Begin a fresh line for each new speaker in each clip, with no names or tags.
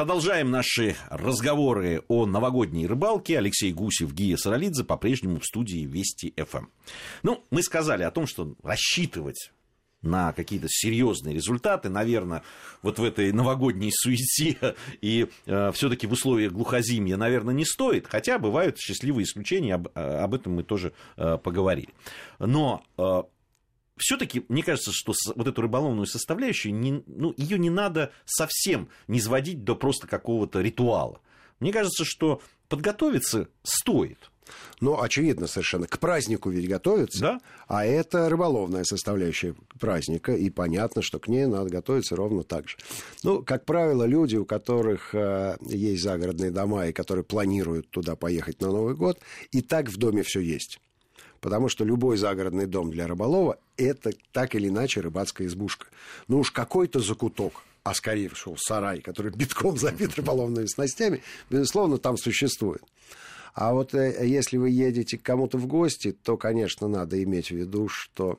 Продолжаем наши разговоры о новогодней рыбалке. Алексей Гусев, Гия Саралидзе по-прежнему в студии Вести ФМ. Ну, мы сказали о том, что рассчитывать на какие-то серьезные результаты, наверное, вот в этой новогодней суете и э, все-таки в условиях глухозимья, наверное, не стоит, хотя бывают счастливые исключения, об, э, об этом мы тоже э, поговорили. Но э, все-таки, мне кажется, что вот эту рыболовную составляющую, не, ну, ее не надо совсем не сводить до просто какого-то ритуала. Мне кажется, что подготовиться стоит.
Ну, очевидно совершенно. К празднику ведь готовятся.
Да.
А это рыболовная составляющая праздника. И понятно, что к ней надо готовиться ровно так же. Ну, как правило, люди, у которых э, есть загородные дома и которые планируют туда поехать на Новый год, и так в доме все есть. Потому что любой загородный дом для рыболова – это так или иначе рыбацкая избушка. Ну уж какой-то закуток, а скорее всего сарай, который битком забит рыболовными снастями, безусловно, там существует. А вот э, если вы едете к кому-то в гости, то, конечно, надо иметь в виду, что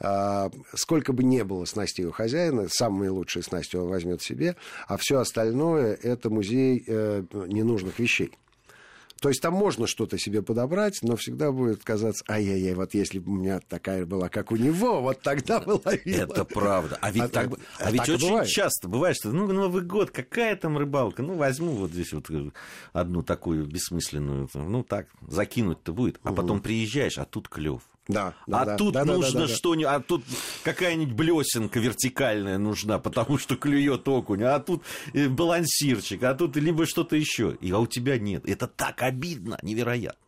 э, сколько бы ни было снастей у хозяина, самые лучшие снасти он возьмет себе, а все остальное это музей э, ненужных вещей. То есть там можно что-то себе подобрать, но всегда будет казаться, ай-яй-яй, вот если бы у меня такая была, как у него, вот тогда бы ловила.
Это правда. А ведь, а, так, а, а ведь так очень бывает. часто бывает, что ну, Новый год, какая там рыбалка? Ну, возьму вот здесь вот одну такую бессмысленную, ну так, закинуть-то будет. А угу. потом приезжаешь, а тут клев.
Да,
да,
а
да, тут
да,
нужно
да, да,
что-нибудь, а тут какая-нибудь блесенка вертикальная нужна, потому что клюет окунь, а тут э, балансирчик, а тут либо что-то еще, и а у тебя нет. Это так обидно, невероятно.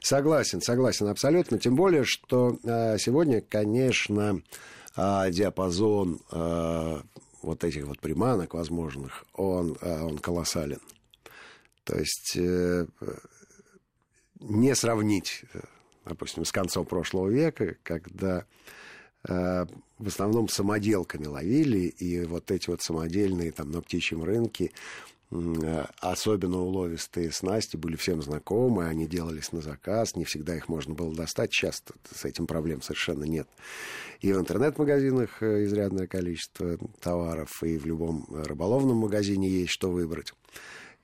Согласен, согласен абсолютно. Тем более, что э, сегодня, конечно, э, диапазон э, вот этих вот приманок возможных, он, э, он колоссален. То есть э, не сравнить допустим, с концом прошлого века, когда э, в основном самоделками ловили, и вот эти вот самодельные там на птичьем рынке э, особенно уловистые снасти были всем знакомы, они делались на заказ, не всегда их можно было достать, сейчас с этим проблем совершенно нет. И в интернет-магазинах э, изрядное количество товаров, и в любом рыболовном магазине есть что выбрать.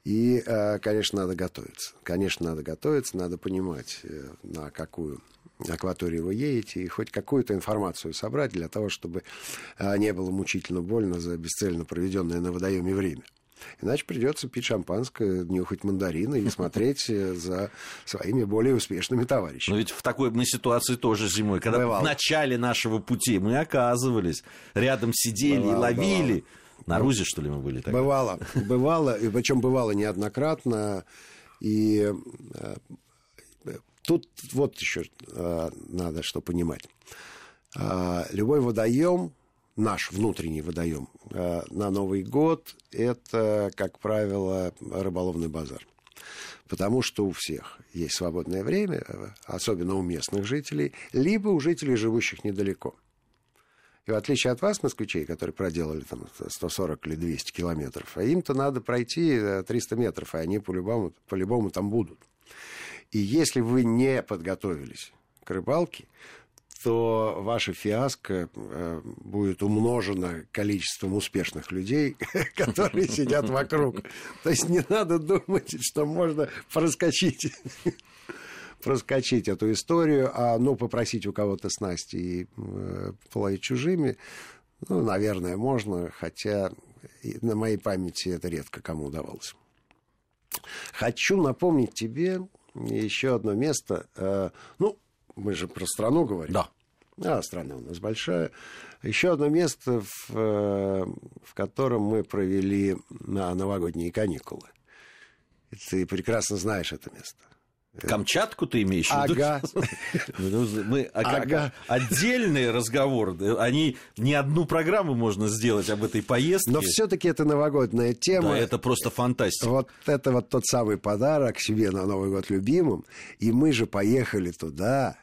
И, э, конечно, надо готовиться. Конечно, надо готовиться, надо понимать, э, на какую акваторию вы едете, и хоть какую-то информацию собрать для того, чтобы э, не было мучительно больно за бесцельно проведенное на водоеме время. Иначе придется пить шампанское, нюхать мандарины и смотреть за своими более успешными товарищами.
Но ведь в такой мы ситуации тоже зимой, когда бывало. в начале нашего пути мы оказывались, рядом сидели бывало, и ловили. Бывало на Рузе, что ли, мы были тогда?
Бывало, бывало, и причем бывало неоднократно. И э, тут вот еще э, надо что понимать. Э, любой водоем, наш внутренний водоем на Новый год, это, как правило, рыболовный базар. Потому что у всех есть свободное время, особенно у местных жителей, либо у жителей, живущих недалеко. И в отличие от вас, москвичей, которые проделали там 140 или 200 километров, а им-то надо пройти 300 э, метров, и они по-любому, по-любому там будут. И если вы не подготовились к рыбалке, то ваша фиаско э, будет умножено количеством успешных людей, которые сидят вокруг. То есть не надо думать, что можно проскочить проскочить эту историю, а ну, попросить у кого-то снасти и э, половить чужими, ну, наверное, можно, хотя на моей памяти это редко кому удавалось. Хочу напомнить тебе еще одно место. Э, ну, мы же про страну говорим.
Да.
А, страна у нас большая. Еще одно место, в, э, в котором мы провели на новогодние каникулы. И ты прекрасно знаешь это место.
Камчатку ты имеешь в виду?
Ага.
Ну, мы, а, ага. Отдельный разговор. Они не одну программу можно сделать об этой поездке.
Но все-таки это новогодняя тема.
Да, это просто фантастика.
Вот это вот тот самый подарок себе на Новый год любимым. И мы же поехали туда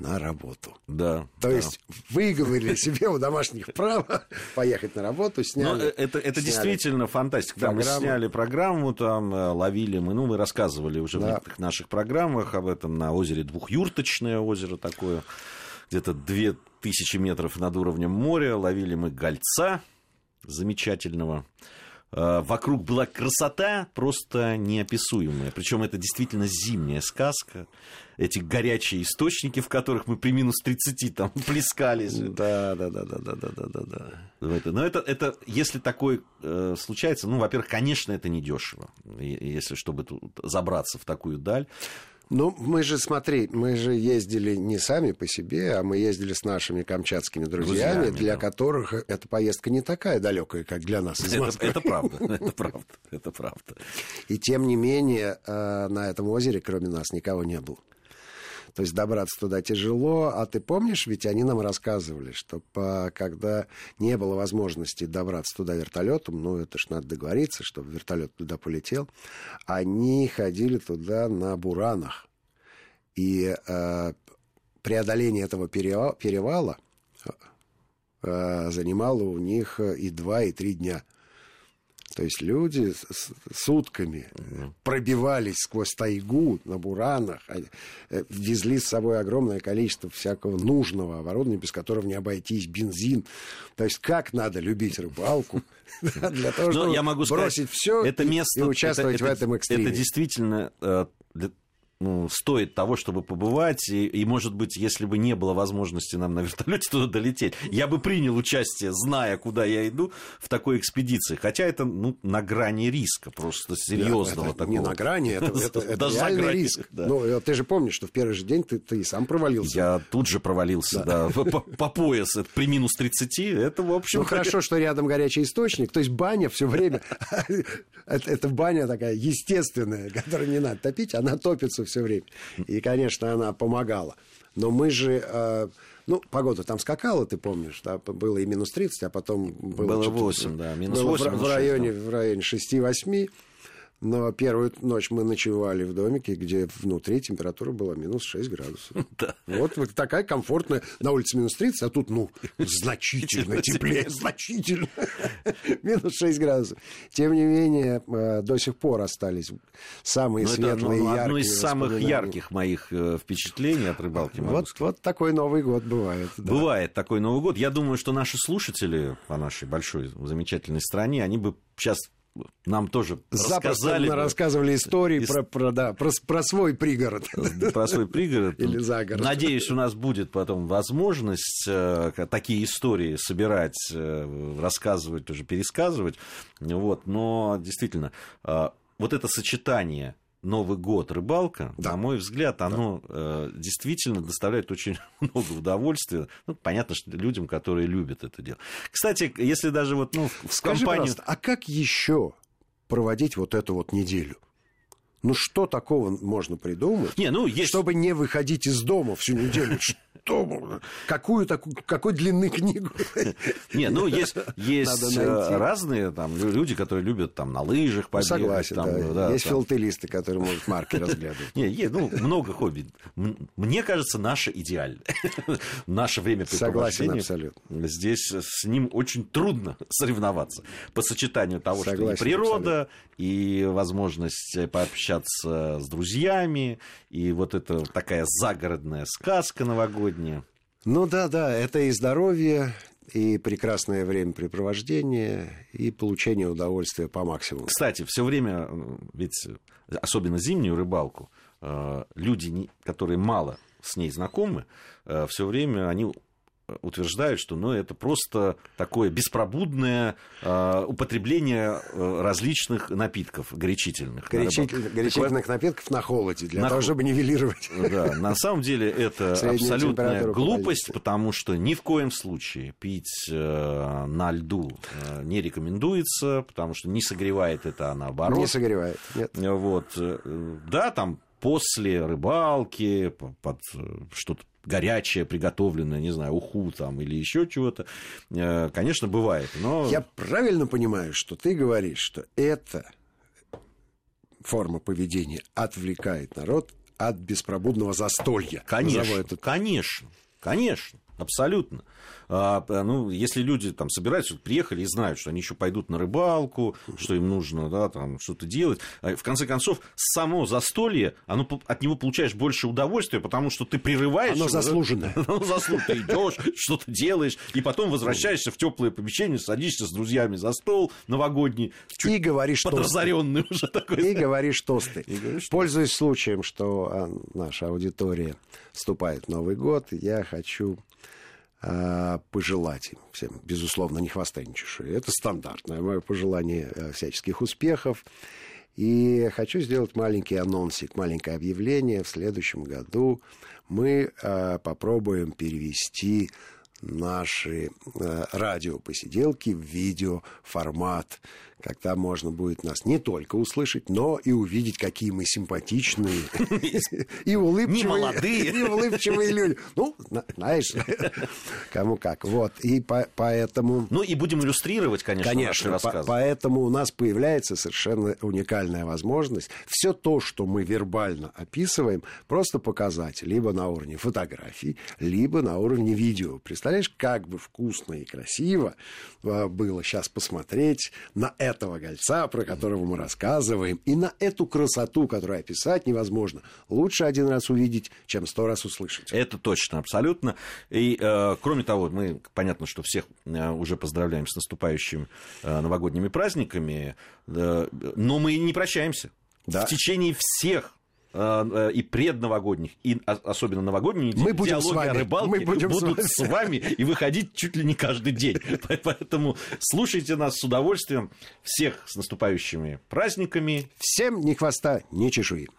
на работу.
Да.
То да. есть выговорили себе у домашних право поехать на работу, сняли. Но
э, это, это сняли действительно фантастика. Там мы сняли программу, там э, ловили мы, ну, мы рассказывали уже да. в некоторых наших программах об этом на озере Двухюрточное озеро такое, где-то две тысячи метров над уровнем моря. Ловили мы гольца замечательного. Э, вокруг была красота просто неописуемая. Причем это действительно зимняя сказка. Эти горячие источники, в которых мы при минус 30 там плескались.
Да, да, да, да, да, да, да, да.
Ну, но это, это если такое э, случается, ну, во-первых, конечно, это не дешево, если чтобы тут забраться в такую даль.
Ну, мы же, смотри, мы же ездили не сами по себе, а мы ездили с нашими камчатскими друзьями, друзьями для да. которых эта поездка не такая далекая, как для нас из
Это, это правда, это правда, это правда.
И тем не менее, э, на этом озере, кроме нас, никого не было. То есть добраться туда тяжело. А ты помнишь, ведь они нам рассказывали, что по, когда не было возможности добраться туда вертолетом, ну это ж надо договориться, чтобы вертолет туда полетел, они ходили туда на буранах. И э, преодоление этого перевала э, занимало у них и два, и три дня. То есть люди с, сутками угу. пробивались сквозь тайгу на буранах, а, э, везли с собой огромное количество всякого нужного оборудования, без которого не обойтись, бензин. То есть как надо любить рыбалку для того, чтобы бросить все и участвовать в этом экстриме.
Это действительно э, ну, стоит того, чтобы побывать. И, и, может быть, если бы не было возможности нам на вертолете туда долететь, я бы принял участие, зная, куда я иду, в такой экспедиции. Хотя это ну, на грани риска, просто серьезного такого.
Не на грани, это, это, это Даже реальный грани, риск. Да. Ну, э, ты же помнишь, что в первый же день ты, ты сам провалился.
Я тут же провалился, да, да по, по пояс. Это при минус 30, это, в общем...
Ну, хорошо, что рядом горячий источник, то есть баня все время... Это баня такая естественная, которую не надо топить, она топится все время. И, конечно, она помогала. Но мы же... Э, ну, погода там скакала, ты помнишь, да, было и минус 30, а потом было...
Было 8, да, минус
было
8.
В, в, районе, в районе 6-8. Но первую ночь мы ночевали в домике, где внутри температура была минус 6 градусов. Да. Вот, вот такая комфортная. На улице минус 30, а тут, ну, значительно теплее, значительно. Минус 6 градусов. Тем не менее, э, до сих пор остались самые Но ну, светлые,
это,
ну,
Одно из самых ярких моих э, впечатлений от рыбалки.
Вот, вот такой Новый год бывает.
Да. Бывает такой Новый год. Я думаю, что наши слушатели по нашей большой замечательной стране, они бы сейчас нам тоже рассказали.
рассказывали истории про, про, да, про, про свой пригород.
Про свой пригород.
Или загород.
Надеюсь, у нас будет потом возможность э, такие истории собирать, э, рассказывать, тоже пересказывать. Вот. Но действительно, э, вот это сочетание Новый год, рыбалка, да. на мой взгляд, оно да. э, действительно доставляет очень много удовольствия. Ну, понятно, что людям, которые любят это дело. Кстати, если даже вот ну, в
Скажи,
компанию...
а как еще проводить вот эту вот неделю? Ну, что такого можно придумать,
не, ну, есть...
чтобы не выходить из дома всю неделю? Что? Какую такую, какой длины книгу?
Не, ну, есть, есть э, разные там люди, которые любят там на лыжах побегать.
Согласен,
там,
да. да. Есть там. филателисты, которые могут марки разглядывать.
Не, есть, ну, много хобби. Мне кажется, наше идеальное. Наше время
Согласен, абсолютно.
Здесь с ним очень трудно соревноваться. По сочетанию того, что и природа, и возможность пообщаться общаться с друзьями, и вот это такая загородная сказка новогодняя.
Ну да, да, это и здоровье, и прекрасное времяпрепровождение, и получение удовольствия по максимуму.
Кстати, все время, ведь особенно зимнюю рыбалку, э, люди, которые мало с ней знакомы, э, все время они утверждают, что ну, это просто такое беспробудное э, употребление э, различных напитков горячительных.
Горячитель, горячительных напитков на холоде, для на того, чтобы нивелировать.
Да, на самом деле это абсолютная глупость, потому что ни в коем случае пить э, на льду э, не рекомендуется, потому что не согревает это, а наоборот.
Не согревает, нет.
Вот, э, да, там после рыбалки, под э, что-то горячее, приготовленное, не знаю, уху там или еще чего-то, э, конечно, бывает. Но...
Я правильно понимаю, что ты говоришь, что эта форма поведения отвлекает народ от беспробудного застолья.
Конечно, это... конечно, конечно. абсолютно. А, ну, если люди там собираются, приехали и знают, что они еще пойдут на рыбалку, что им нужно, да, там что-то делать, а, в конце концов, само застолье, оно, от него получаешь больше удовольствия, потому что ты прерываешь...
Оно заслуженное.
Оно заслуженное. Ты идешь, что-то делаешь, и потом возвращаешься в теплое помещение, садишься с друзьями за стол новогодний.
И говоришь
подразоренный уже такой.
И говоришь тосты. И говоришь, Пользуясь случаем, что а, наша аудитория вступает в Новый год, я хочу пожелать им всем, безусловно, не чеши. Это стандартное мое пожелание э, всяческих успехов. И хочу сделать маленький анонсик, маленькое объявление. В следующем году мы э, попробуем перевести наши э, радиопосиделки в видеоформат когда можно будет нас не только услышать, но и увидеть, какие мы симпатичные и улыбчивые.
Молодые.
И улыбчивые люди. Ну, знаешь, кому как. Вот, и поэтому...
Ну, и будем иллюстрировать, конечно,
Конечно,
рассказы.
поэтому у нас появляется совершенно уникальная возможность все то, что мы вербально описываем, просто показать либо на уровне фотографий, либо на уровне видео. Представляешь, как бы вкусно и красиво а, было сейчас посмотреть на это этого гольца, про которого мы рассказываем, и на эту красоту, которую описать невозможно. Лучше один раз увидеть, чем сто раз услышать.
Это точно, абсолютно. И, э, кроме того, мы, понятно, что всех э, уже поздравляем с наступающими э, новогодними праздниками, э, но мы не прощаемся. Да. В течение всех и предновогодних, и особенно новогодних
мы будем
диалоги
с вами.
о рыбалке
мы будем
будут с вами. с вами и выходить чуть ли не каждый день. Поэтому слушайте нас с удовольствием. Всех с наступающими праздниками.
Всем ни хвоста, ни чешуи.